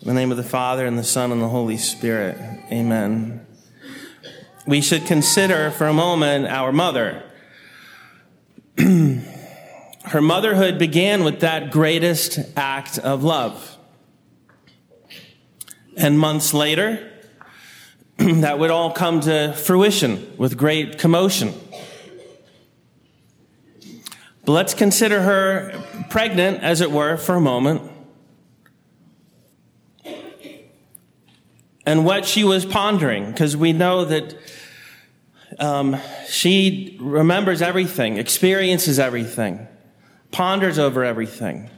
In the name of the Father, and the Son, and the Holy Spirit. Amen. We should consider for a moment our mother. Her motherhood began with that greatest act of love. And months later, that would all come to fruition with great commotion. But let's consider her pregnant, as it were, for a moment. And what she was pondering, because we know that um, she remembers everything, experiences everything, ponders over everything.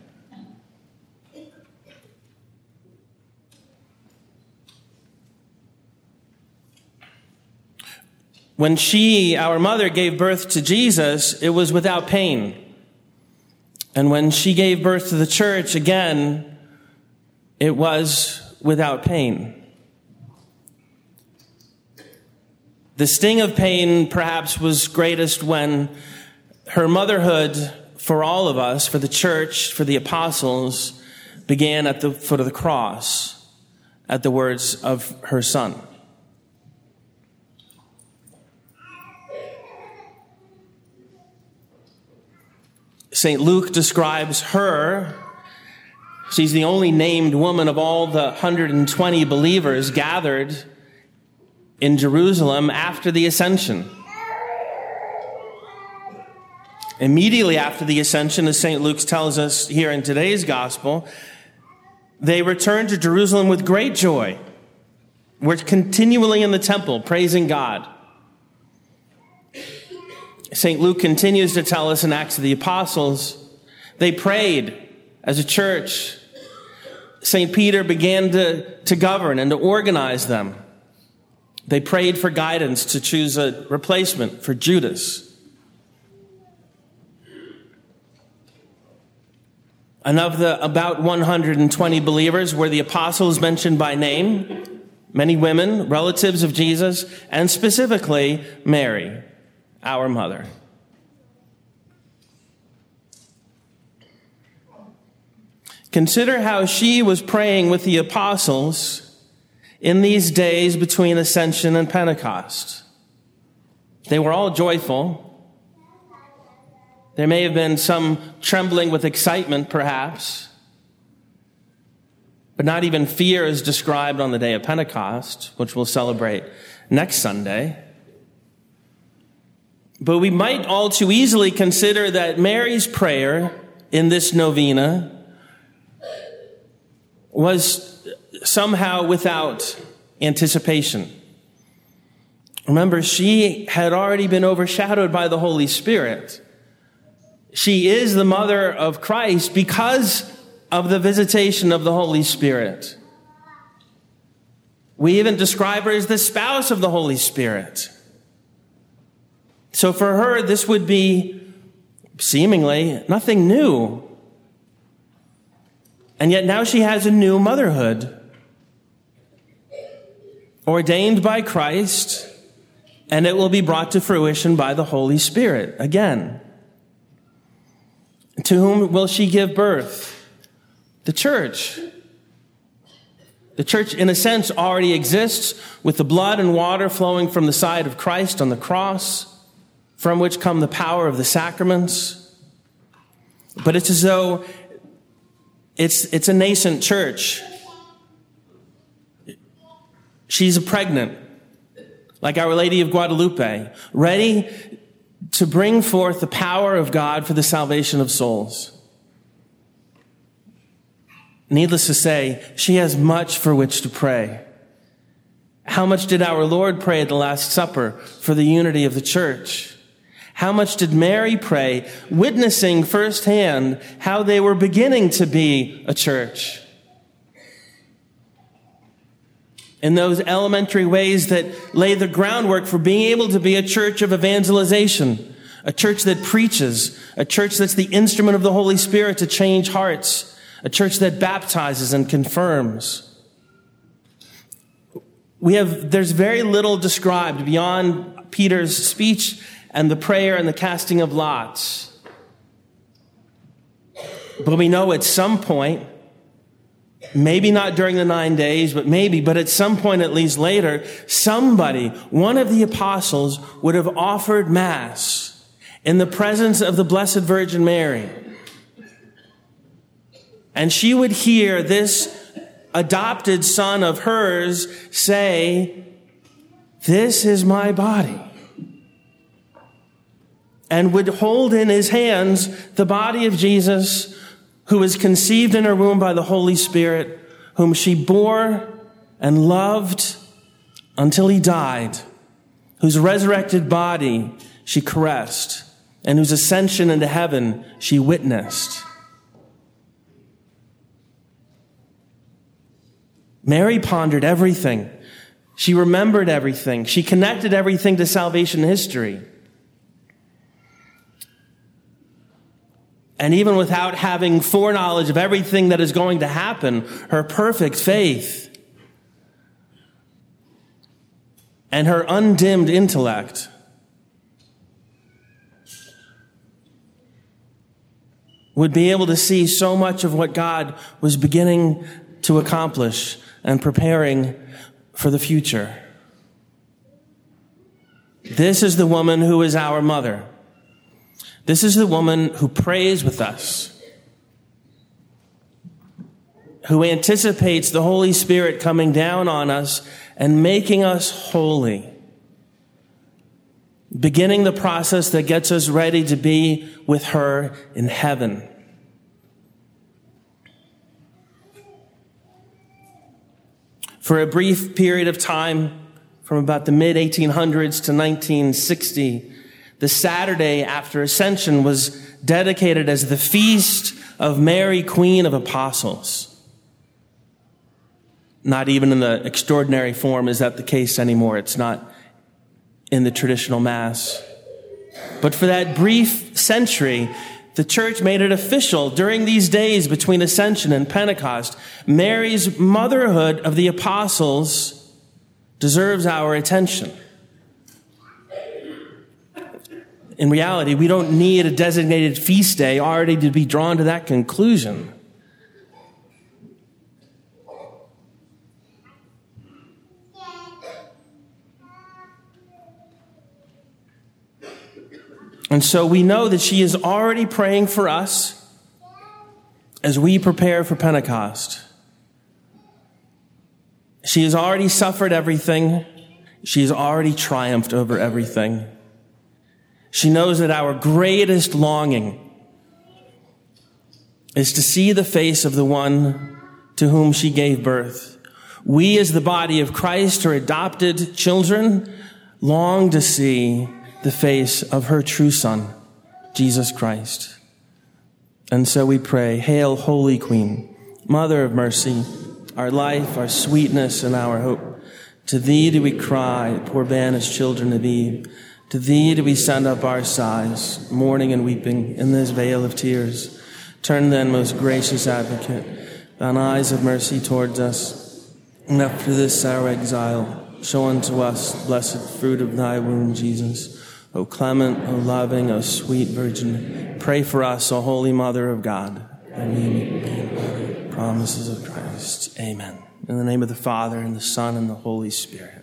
When she, our mother, gave birth to Jesus, it was without pain. And when she gave birth to the church, again, it was without pain. The sting of pain perhaps was greatest when her motherhood for all of us, for the church, for the apostles, began at the foot of the cross at the words of her son. St. Luke describes her. She's the only named woman of all the 120 believers gathered in Jerusalem after the ascension. Immediately after the ascension, as St. Luke tells us here in today's gospel, they returned to Jerusalem with great joy. We're continually in the temple praising God. St. Luke continues to tell us in Acts of the Apostles, they prayed as a church. St. Peter began to, to govern and to organize them. They prayed for guidance to choose a replacement for Judas. And of the about 120 believers were the apostles mentioned by name, many women, relatives of Jesus, and specifically Mary, our mother. Consider how she was praying with the apostles in these days between Ascension and Pentecost. They were all joyful. There may have been some trembling with excitement, perhaps, but not even fear is described on the day of Pentecost, which we'll celebrate next Sunday. But we might all too easily consider that Mary's prayer in this novena was somehow without anticipation. Remember, she had already been overshadowed by the Holy Spirit. She is the mother of Christ because of the visitation of the Holy Spirit. We even describe her as the spouse of the Holy Spirit. So for her, this would be seemingly nothing new. And yet now she has a new motherhood ordained by Christ, and it will be brought to fruition by the Holy Spirit again. To whom will she give birth? The church. The church, in a sense, already exists with the blood and water flowing from the side of Christ on the cross, from which come the power of the sacraments. But it's as though it's, it's a nascent church. She's pregnant, like Our Lady of Guadalupe, ready to bring forth the power of God for the salvation of souls. Needless to say, she has much for which to pray. How much did our Lord pray at the Last Supper for the unity of the church? How much did Mary pray, witnessing firsthand how they were beginning to be a church? In those elementary ways that lay the groundwork for being able to be a church of evangelization, a church that preaches, a church that's the instrument of the Holy Spirit to change hearts, a church that baptizes and confirms. We have, there's very little described beyond Peter's speech and the prayer and the casting of lots. But we know at some point maybe not during the nine days, but maybe, but at some point, at least later, somebody, one of the apostles would have offered mass in the presence of the Blessed Virgin Mary. And she would hear this adopted son of hers say, this is my body. And would hold in his hands the body of Jesus who was conceived in her womb by the Holy Spirit, whom she bore and loved until he died, whose resurrected body she caressed, and whose ascension into heaven she witnessed. Mary pondered everything. She remembered everything. She connected everything to salvation history. And even without having foreknowledge of everything that is going to happen, her perfect faith and her undimmed intellect would be able to see so much of what God was beginning to accomplish and preparing for the future. This is the woman who is our mother. This is the woman who prays with us, who anticipates the Holy Spirit coming down on us and making us holy, beginning the process that gets us ready to be with her in heaven. For a brief period of time, from about the mid 1800s to 1960, the Saturday after Ascension was dedicated as the feast of Mary, Queen of Apostles. Not even in the extraordinary form is that the case anymore. It's not in the traditional Mass. But for that brief century, the church made it official during these days between Ascension and Pentecost. Mary's motherhood of the apostles deserves our attention. In reality, we don't need a designated feast day already to be drawn to that conclusion. And so we know that she is already praying for us as we prepare for Pentecost. She has already suffered everything. She has already triumphed over everything. She knows that our greatest longing is to see the face of the one to whom she gave birth. We, as the body of Christ, her adopted children, long to see the face of her true Son, Jesus Christ. And so we pray, Hail, Holy Queen, Mother of Mercy, our life, our sweetness, and our hope. To thee do we cry, poor banished children of Eve. To thee do we send up our sighs, mourning and weeping in this vale of tears. Turn then, most gracious advocate, thine eyes of mercy towards us, and after this our exile, show unto us blessed fruit of thy womb, Jesus. O clement, O loving, O sweet Virgin, pray for us, O Holy Mother of God, Amen. promises of Christ. Amen. In the name of the Father, and the Son, and the Holy Spirit.